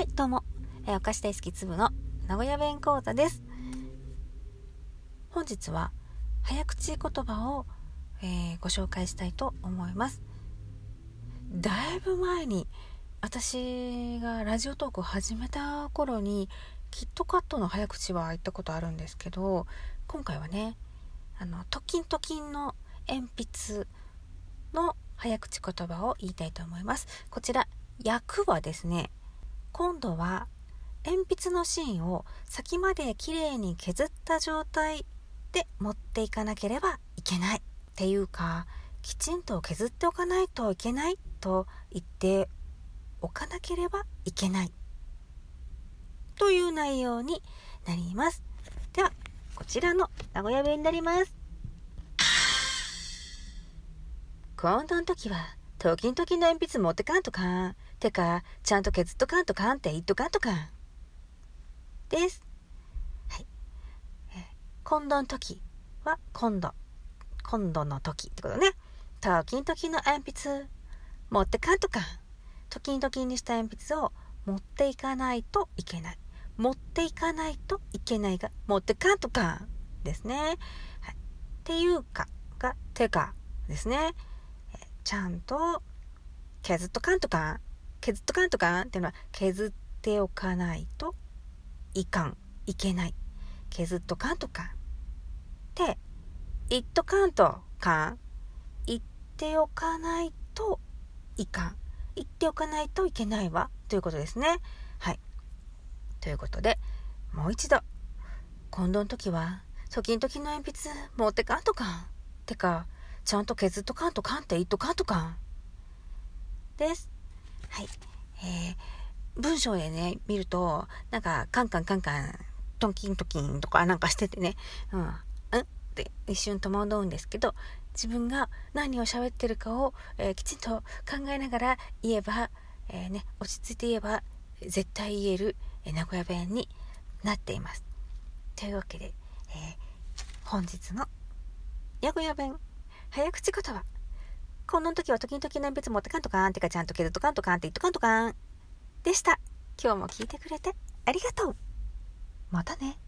はい、どうも、えー、お菓子大好き粒の名古屋弁講座です。本日は早口言葉を、えー、ご紹介したいと思います。だいぶ前に私がラジオトークを始めた頃にキットカットの早口は言ったことあるんですけど今回はねあのトキントキンの鉛筆の早口言葉を言いたいと思いますこちら役はですね今度は鉛筆の芯を先まできれいに削った状態で持っていかなければいけないっていうかきちんと削っておかないといけないと言っておかなければいけないという内容になります。ではこちらの名古屋弁になります。今度の時は時々の鉛筆持ってかんとかんてか、ちゃんと削っとかんとかんって言っとかんとかん。です。はい。今度の時は今度。今度の時ってことね。時々の鉛筆持ってかんとかん。時々にした鉛筆を持っていかないといけない。持っていかないといけないが、持ってかんとかんですね。はい。っていうかが、てかですね。ちゃんと削っとかんとか。削っとかんとかっていうのは削っておかないといかん、いけない。削っとかんとかん。って言っとかんとかん。言っておかないといかん。言っておかないといけないわ。ということですね。はい。ということで、もう一度。今度の時は、初期の時の鉛筆持ってかんとかん。てか、ちゃんと削っとかんとかんって言っとかんとかん。です。はい。えー、文章でね、見ると、なんか、カンカンカンカン、トンキントキンとかなんかしててね、うん、うん？って一瞬戸惑うんですけど、自分が何を喋ってるかを、えー、きちんと考えながら言えば、えー、ね、落ち着いて言えば、絶対言える、え名古屋弁になっています。というわけで、え本日の名古屋弁早口言葉こんな時は時々鉛筆持ってかんとかんってかちゃんとけるとかんとかんって言っとかんとかんでした。今日も聞いてくれてありがとう。またね。